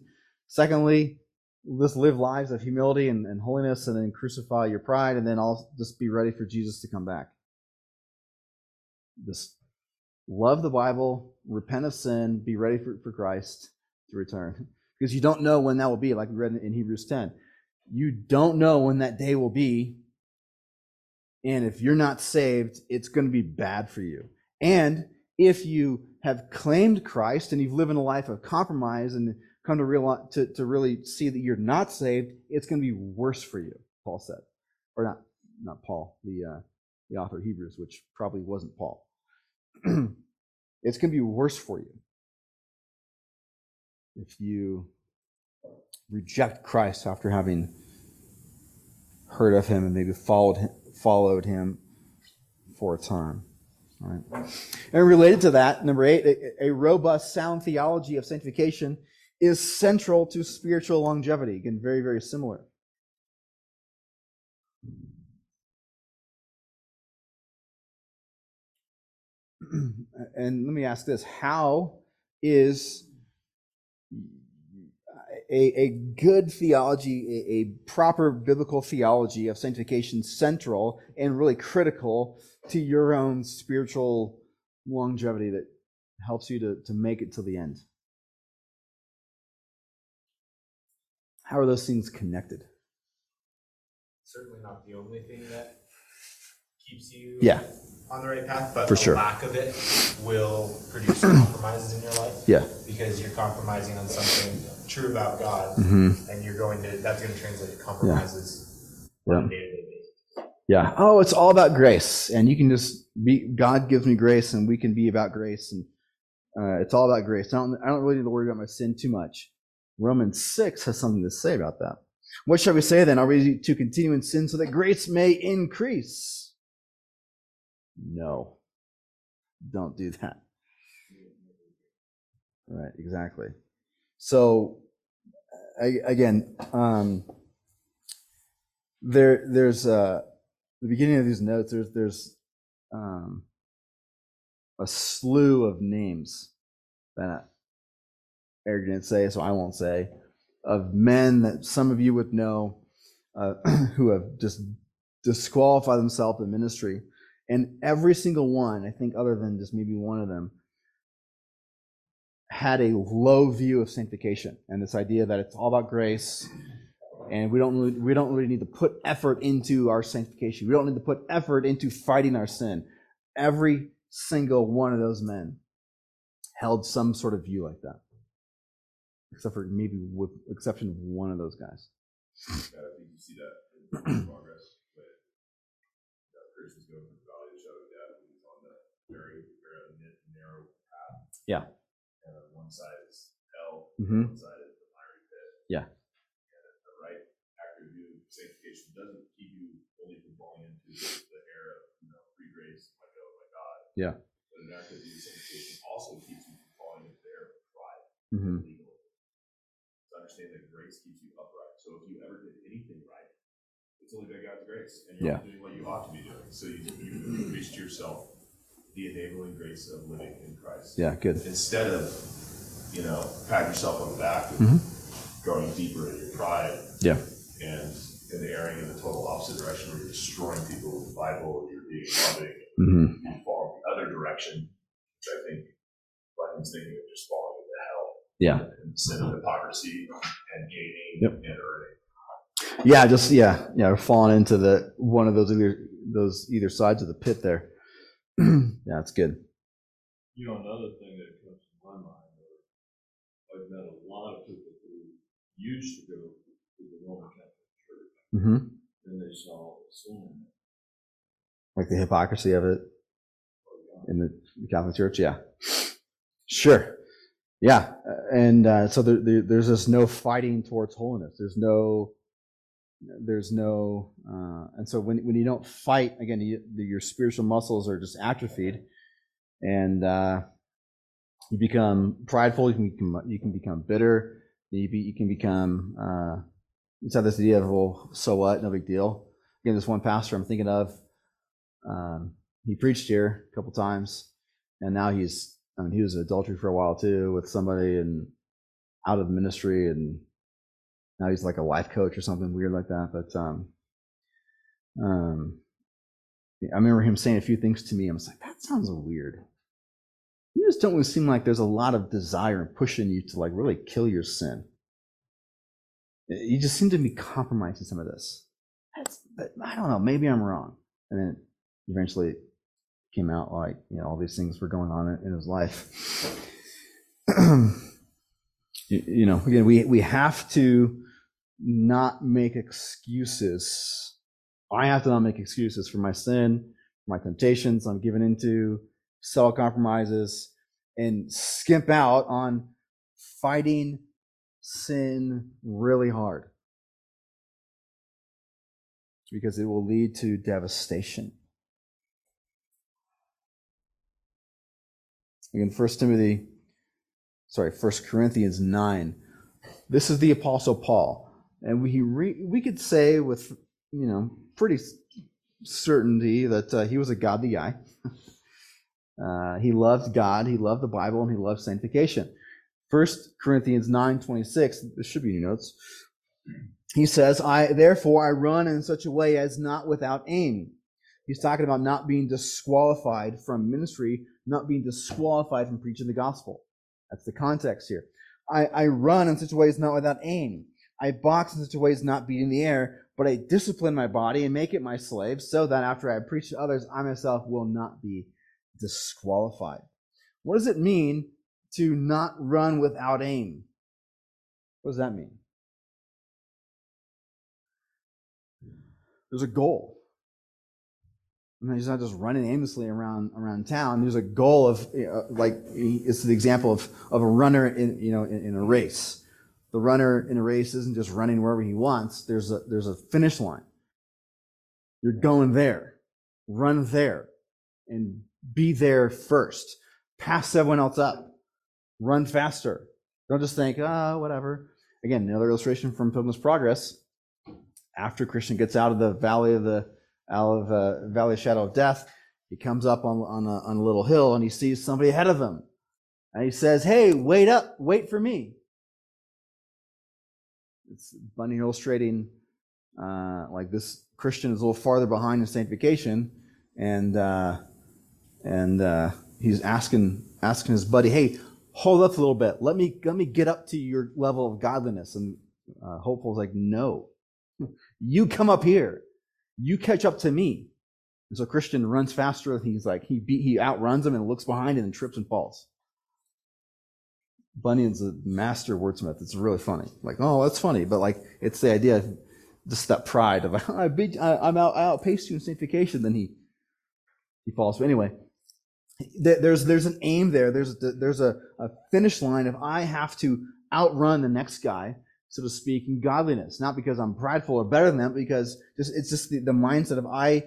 Secondly, let's live lives of humility and, and holiness, and then crucify your pride, and then all just be ready for Jesus to come back. Just love the Bible, repent of sin, be ready for, for Christ to return. Because you don't know when that will be, like we read in Hebrews 10. You don't know when that day will be. And if you're not saved, it's going to be bad for you. And if you have claimed Christ and you've lived in a life of compromise and come to realize to, to really see that you're not saved, it's going to be worse for you, Paul said. Or not not Paul, the uh, the author of Hebrews, which probably wasn't Paul. it's going to be worse for you if you reject Christ after having heard of him and maybe followed him, followed him for a time. Right. And related to that, number eight, a, a robust, sound theology of sanctification is central to spiritual longevity. Again, very, very similar. and let me ask this how is a, a good theology, a, a proper biblical theology of sanctification central and really critical to your own spiritual longevity that helps you to, to make it to the end? How are those things connected? Certainly not the only thing that keeps you Yeah. On the right path, but For the sure. lack of it will produce compromises in your life. Yeah. Because you're compromising on something true about God, Mm-hmm. and you're going to that's going to translate to compromises Yeah. on a day-to-day basis. Yeah. Oh, it's all about grace, and you can just be. God gives me grace, and we can be about grace, and uh, it's all about grace. I don't. I don't really need to worry about my sin too much. Romans six has something to say about that. What shall we say then? Are we to continue in sin so that grace may increase? No. Don't do that. Right. Exactly. So, I, again, um, there there's uh the beginning of these notes there's there's um a slew of names that Eric didn't say so I won't say of men that some of you would know uh, who have just disqualified themselves in ministry and every single one I think other than just maybe one of them had a low view of sanctification and this idea that it's all about grace and we don't really, we don't really need to put effort into our sanctification. We don't need to put effort into fighting our sin. Every single one of those men held some sort of view like that, except for maybe with exception of one of those guys. Yeah, I think you see that in progress with you know, Christians going from the valley of the shadow of death, and he's on the very, very na- narrow path. Yeah. And on one side is hell, Mm-hmm. one side is the fiery pit. Yeah. And the right active view sanctification doesn't keep you only from falling into the air of, you know, free grace, let go by God. Yeah. But an active view of sanctification also keeps you from falling into the air of pride, Mm-hmm. It's understand that grace keeps you upright. So if you ever did anything right, it's only by God's grace, and you're Yeah. doing what you ought to be doing. So you, you to yourself the enabling grace of living in Christ. Yeah, good. Instead of, you know, pat yourself on the back and Mm-hmm. going deeper in your pride Yeah. and and erring in the total opposite direction where you're destroying people with the Bible, and you're being loving, hmm you fall the other direction, which I think Blackman's thinking of just falling into hell Yeah. and sin of hypocrisy and gaining Yep. and earning. Yeah, just yeah, yeah, falling into the one of those either those either sides of the pit there. yeah, that's good. You know, another thing that comes to my mind, I've met a lot of people who used to go to the Roman Catholic Church, hmm and they saw the sin. Like the hypocrisy of it in the Catholic Church. Yeah, sure. Yeah, and uh, so there, there, there's this no fighting towards holiness. There's no, there's no, uh, and so when when you don't fight again, you, your spiritual muscles are just atrophied, and uh, you become prideful. You can become, you can become bitter. You, be, you can become. Uh, it's have this idea of well, so what? No big deal. Again, this one pastor I'm thinking of, um, he preached here a couple times, and now he's. I mean, he was in adultery for a while too with somebody, and out of ministry, and now he's like a life coach or something weird like that. But um, um, I remember him saying a few things to me. I was like, that sounds weird. You just don't seem like there's a lot of desire and pushing you to like really kill your sin. You just seem to be compromising some of this. That's, but I don't know. Maybe I'm wrong. And then eventually it came out like you know all these things were going on in, his life. you, you know, again, we we have to not make excuses. I have to not make excuses for my sin, my temptations I'm given into, self compromises, and skimp out on fighting sin really hard because it will lead to devastation. Again, First Timothy, sorry, First Corinthians nine. This is the Apostle Paul, and we re, we could say with you know pretty certainty that uh, he was a godly guy. uh, he loved God, he loved the Bible, and he loved sanctification. First Corinthians nine twenty six. This should be in your notes. He says, "I therefore I run in such a way as not without aim." He's talking about not being disqualified from ministry, not being disqualified from preaching the gospel. That's the context here. I, I run in such a way as not without aim. I box in such a way as not beating the air, but I discipline my body and make it my slave, so that after I preach to others, I myself will not be disqualified. What does it mean to not run without aim? What does that mean? There's a goal. And he's not just running aimlessly around around town. There's a goal of uh, like it's the example of of a runner in you know in, in, a race. The runner in a race isn't just running wherever he wants. There's a there's a finish line. You're going there. Run there, and be there first. Pass everyone else up. Run faster. Don't just think, ah, oh, whatever. Again, another illustration from Pilgrim's Progress. After Christian gets out of the valley of the out of uh, valley of shadow of death, he comes up on on a, on a little hill and he sees somebody ahead of him, and he says, "Hey, wait up, wait for me." It's Bunyan illustrating uh, like this Christian is a little farther behind in sanctification, and uh, and uh, he's asking asking his buddy, "Hey, hold up a little bit. Let me let me get up to your level of godliness." And uh, is like, "No, you come up here. You catch up to me." And so Christian runs faster. He's like he beat, he outruns him and looks behind and then trips and falls. Bunyan's a master wordsmith. It's really funny. Like, oh, that's funny, but like it's the idea, just that pride of I beat, I, am out, I outpaced you in sanctification. Then he he falls. But anyway, there's there's an aim there. There's there's a, a finish line of I have to outrun the next guy, so to speak, in godliness. Not because I'm prideful or better than them, because just it's just the, the mindset of I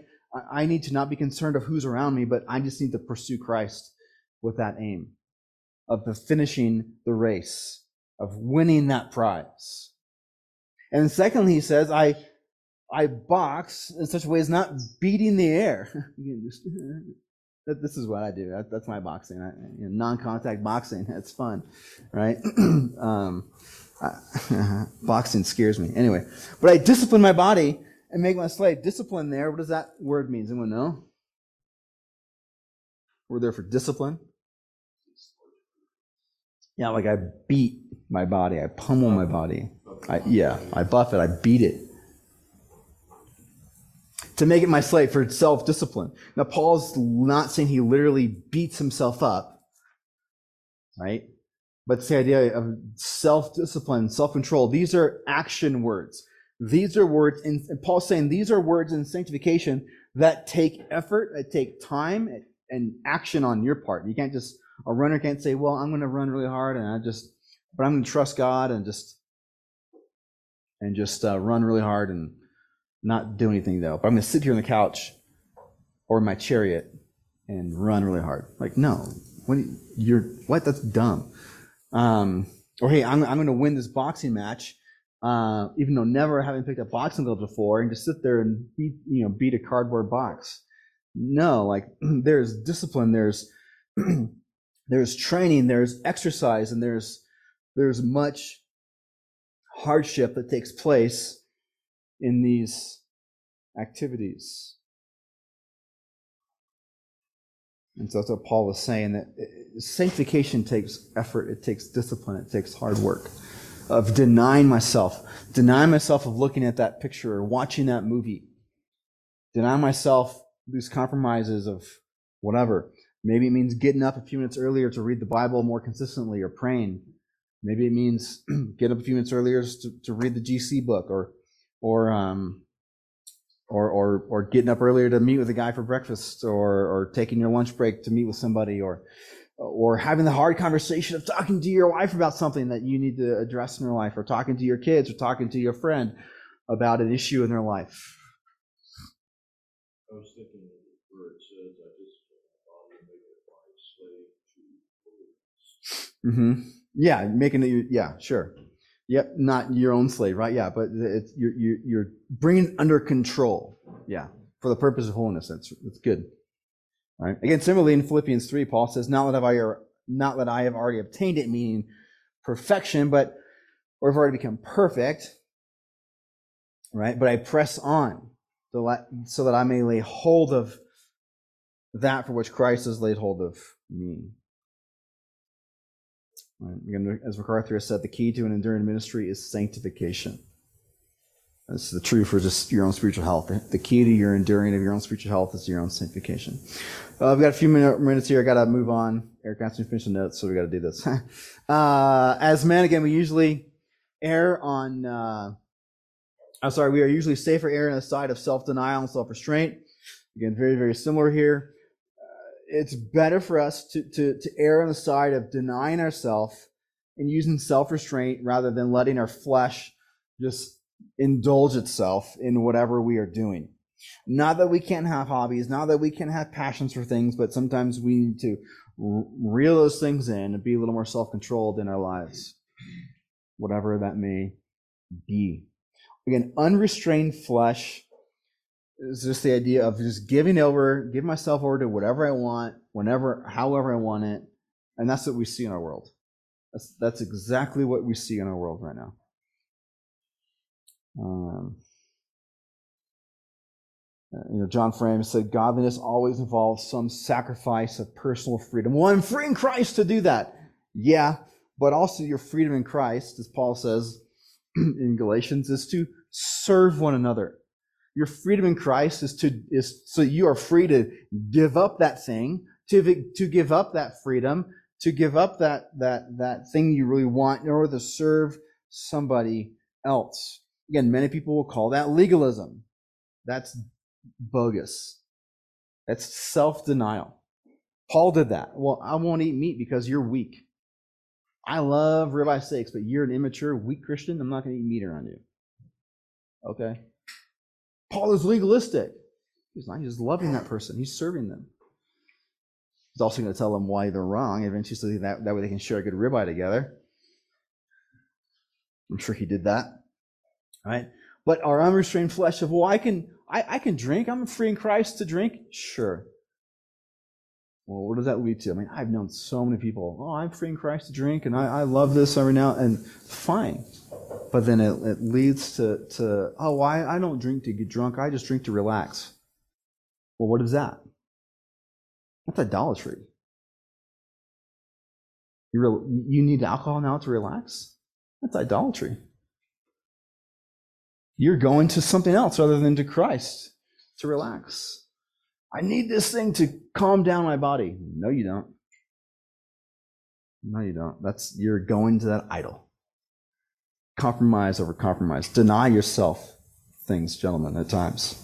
I need to not be concerned of who's around me, but I just need to pursue Christ with that aim of the finishing the race, of winning that prize. And secondly, he says, I, I box in such a way as not beating the air. This is what I do. That's my boxing. Non-contact boxing. That's fun, right? um, boxing scares me. Anyway, but I discipline my body and make my slave. Discipline there. What does that word mean? Does anyone know? We're there for discipline. Yeah, like I beat my body. I pummel my body. I, yeah, I buff it. I beat it to make it my slave for self discipline. Now, Paul's not saying he literally beats himself up, right? But it's the idea of self discipline, self control. These are action words. These are words, in, and Paul's saying these are words in sanctification that take effort, that take time and action on your part. You can't just, a runner can't say, well, I'm going to run really hard and I just, but I'm going to trust God and just, and just uh, run really hard and not do anything though. But I'm going to sit here on the couch or my chariot and run really hard. Like, no, what you- you're what? That's dumb. Um, or hey, I'm I'm going to win this boxing match, uh, even though never having picked up boxing gloves before, and just sit there and beat you know beat a cardboard box. No, like there's discipline, there's there's training, there's exercise, and there's there's much hardship that takes place in these activities. And so that's what Paul was saying that sanctification takes effort, it takes discipline, it takes hard work of denying myself, denying myself of looking at that picture or watching that movie, denying myself these compromises of whatever. Maybe it means getting up a few minutes earlier to read the Bible more consistently or praying. Maybe it means getting up a few minutes earlier to, to read the GC book or or um, or or or getting up earlier to meet with a guy for breakfast, or or taking your lunch break to meet with somebody, or or having the hard conversation of talking to your wife about something that you need to address in your life, or talking to your kids, or talking to your friend about an issue in their life. I was thinking of where it says, I just want my body to make it my slave to holiness. hmm Yeah, making it. Yeah, sure. Yep, not your own slave, right? Yeah, but it's you're you're, bringing under control. Yeah, for the purpose of holiness. That's that's good. All right. Again, similarly in Philippians three, Paul says, "Not that I not that I have already obtained it, meaning perfection, but or have already become perfect, right? But I press on so that I may lay hold of that for which Christ has laid hold of me." Right. Again, as MacArthur has said, the key to an enduring ministry is sanctification. That's the truth for just your own spiritual health. The key to your enduring of your own spiritual health is your own sanctification. Uh, I've got a few minute, minutes here. I got to move on. Eric asked me to finish the notes, so we got to do this. uh, as men, again, we usually err on. Uh, I'm sorry, we are usually safer err on the side of self-denial and self-restraint. Again, very, very similar here it's better for us to, to, to err on the side of denying ourselves and using self-restraint rather than letting our flesh just indulge itself in whatever we are doing. Not that we can't have hobbies, not that we can't have passions for things, but sometimes we need to reel those things in and be a little more self-controlled in our lives, whatever that may be. Again, unrestrained flesh is just the idea of just giving over, give myself over to whatever I want, whenever, however I want it, and that's what we see in our world. That's that's exactly what we see in our world right now. Um, uh, you know, John Frame said, "Godliness always involves some sacrifice of personal freedom." Well, I'm free in Christ to do that. Yeah, but also your freedom in Christ, as Paul says in Galatians, is to serve one another your freedom in Christ is to is so you are free to give up that thing, to to give up that freedom, to give up that that that thing you really want in order to serve somebody else. Again, many people will call that legalism. That's bogus. That's self-denial. Paul did that. Well, I won't eat meat because you're weak. I love ribeye steaks, but you're an immature, weak Christian. I'm not going to eat meat around you. Okay. Paul is legalistic. He's not. He's just loving that person. He's serving them. He's also going to tell them why they're wrong eventually, that, that way they can share a good ribeye together. I'm sure he did that. Right? But our unrestrained flesh of, well, I can, I, I can drink. I'm free in Christ to drink. Sure. Well, what does that lead to? I mean, I've known so many people, oh, I'm free in Christ to drink, and I, I love this every now and fine. But then it, it leads to, to oh, I, I don't drink to get drunk. I just drink to relax. Well, what is that? That's idolatry. You, re- you need alcohol now to relax? That's idolatry. You're going to something else other than to Christ to relax. I need this thing to calm down my body. No, you don't. No, you don't. That's you're going to that idol. Compromise over compromise. Deny yourself things, gentlemen, at times.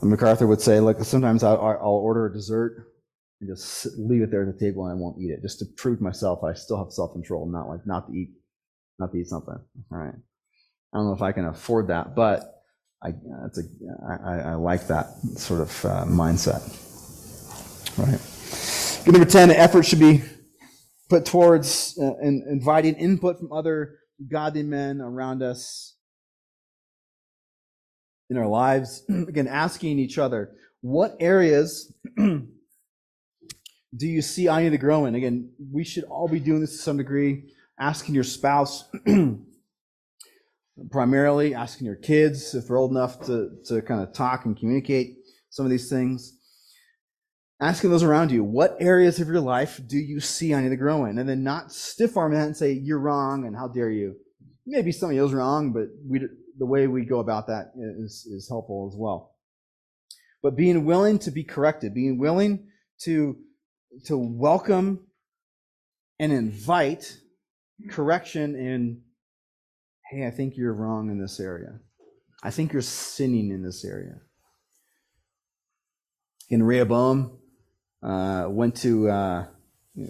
And MacArthur would say, like, sometimes I'll, order a dessert and just leave it there at the table and I won't eat it, just to prove myself I still have self control, and not like not to eat, not to eat something. All right. I don't know if I can afford that, but I, a, I, I like that sort of uh, mindset. Right. Number 10, effort should be put towards uh, in, inviting input from other godly men around us in our lives. Again, asking each other, what areas do you see I need to grow in? Again, we should all be doing this to some degree. Asking your spouse, primarily, asking your kids if they're old enough to, to kind of talk and communicate some of these things. Asking those around you, what areas of your life do you see I need to grow in? And then not stiff arm that and say, you're wrong and how dare you. Maybe somebody else wrong, but we, the way we go about that is, is helpful as well. But being willing to be corrected, being willing to, to welcome and invite correction in, hey, I think you're wrong in this area. I think you're sinning in this area. In Rehoboam, uh, went to uh,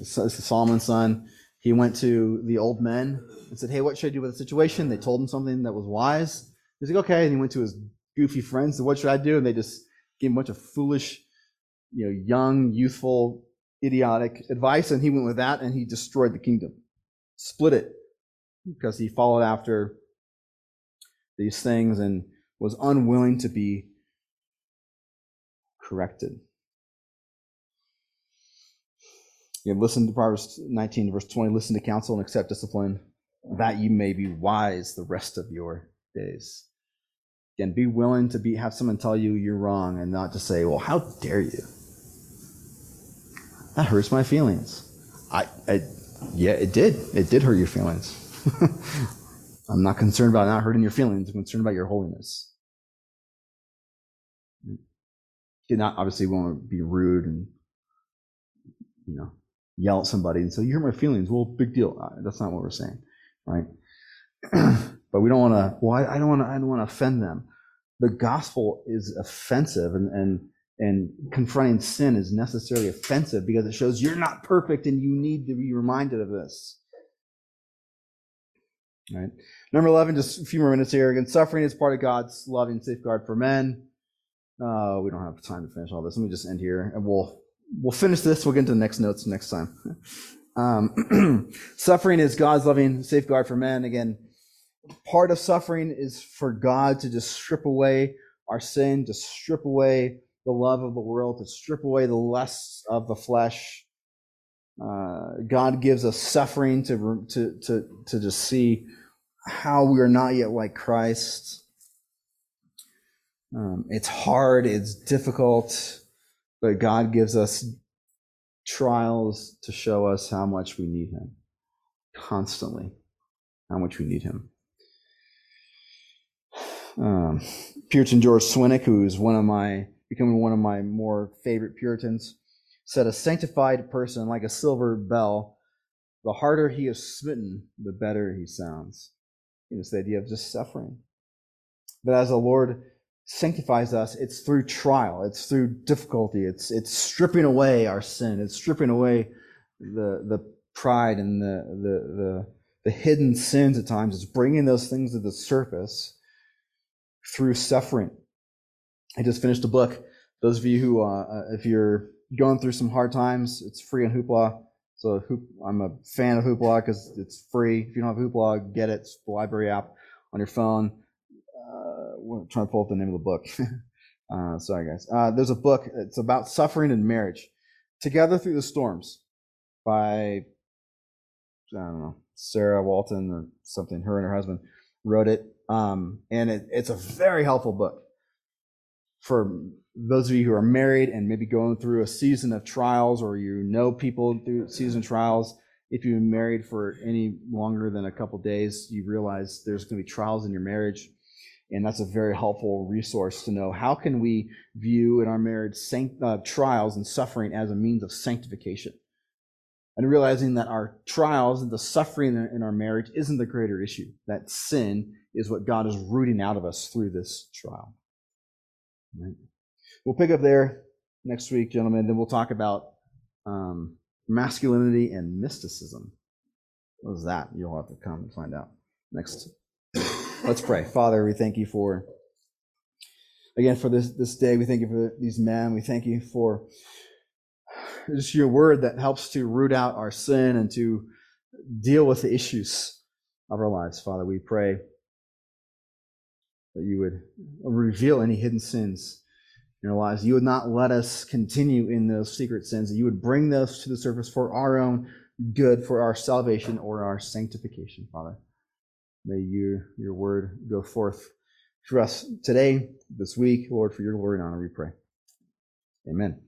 Solomon's son. He went to the old men and said, Hey, what should I do with the situation? They told him something that was wise. He's like, Okay. And he went to his goofy friends, and what should I do? And they just gave him a bunch of foolish, you know, young, youthful, idiotic advice. And he went with that and he destroyed the kingdom, split it because he followed after these things and was unwilling to be corrected. You listen to Proverbs 19, verse 20. Listen to counsel and accept discipline, that you may be wise the rest of your days. Again, be willing to be have someone tell you you're wrong and not to say, "Well, how dare you?" That hurts my feelings. I, I yeah, it did. It did hurt your feelings. I'm not concerned about not hurting your feelings. I'm concerned about your holiness. You not obviously want to be rude and you know yell at somebody and say, "You hurt my feelings." Well, big deal. Uh, that's not what we're saying, right? but we don't want to. Well, I, don't want to. I don't want to offend them. The gospel is offensive, and and and confronting sin is necessarily offensive because it shows you're not perfect and you need to be reminded of this. Right. Number eleven. Just a few more minutes here. Again, suffering is part of God's loving safeguard for men. Uh, we don't have time to finish all this. Let me just end here, and we'll we'll finish this. We'll get into the next notes next time. Um, suffering is God's loving safeguard for men. Again, part of suffering is for God to just strip away our sin, to strip away the love of the world, to strip away the lusts of the flesh. Uh, God gives us suffering to, to, to, to just see how we are not yet like Christ. Um, it's hard, it's difficult, but God gives us trials to show us how much we need Him constantly, how much we need Him. Um, Puritan George Swinnock, who's one of my becoming one of my more favorite Puritans, said, "A sanctified person, like a silver bell, the harder he is smitten, the better he sounds." You know, the idea of just suffering. But as the Lord sanctifies us, it's through trial, it's through difficulty, it's it's stripping away our sin, it's stripping away the the pride and the the the, the hidden sins at times. It's bringing those things to the surface through suffering. I just finished a book. Those of you who, uh, if you're going through some hard times, it's free on Hoopla. So Hoop, I'm a fan of Hoopla because it's free. If you don't have Hoopla, get it. It's the library app on your phone. We're trying to pull up the name of the book. uh, sorry, guys. Uh, there's a book. It's about suffering in marriage. Together Through the Storms by, I don't know, Sarah Walton or something. Her and her husband wrote it. Um, and it, it's a very helpful book for those of you who are married and maybe going through a season of trials or you know people through season trials. If you've been married for any longer than a couple days, you realize there's going to be trials in your marriage. And that's a very helpful resource to know how can we view in our marriage sanct- uh, trials and suffering as a means of sanctification. And realizing that our trials and the suffering in our marriage isn't the greater issue, that sin is what God is rooting out of us through this trial. Right? We'll pick up there next week, gentlemen. Then we'll talk about um, masculinity and mysticism. What is that? You'll have to come and find out next. Let's pray. Father, we thank you for again for this this day. We thank you for these men. We thank you for just your word that helps to root out our sin and to deal with the issues of our lives. Father, we pray that you would reveal any hidden sins in our lives. You would not let us continue in those secret sins, that you would bring those to the surface for our own good, for our salvation or our sanctification, Father. May you, your word go forth for us today, this week, Lord, for your glory and honor, we pray. Amen.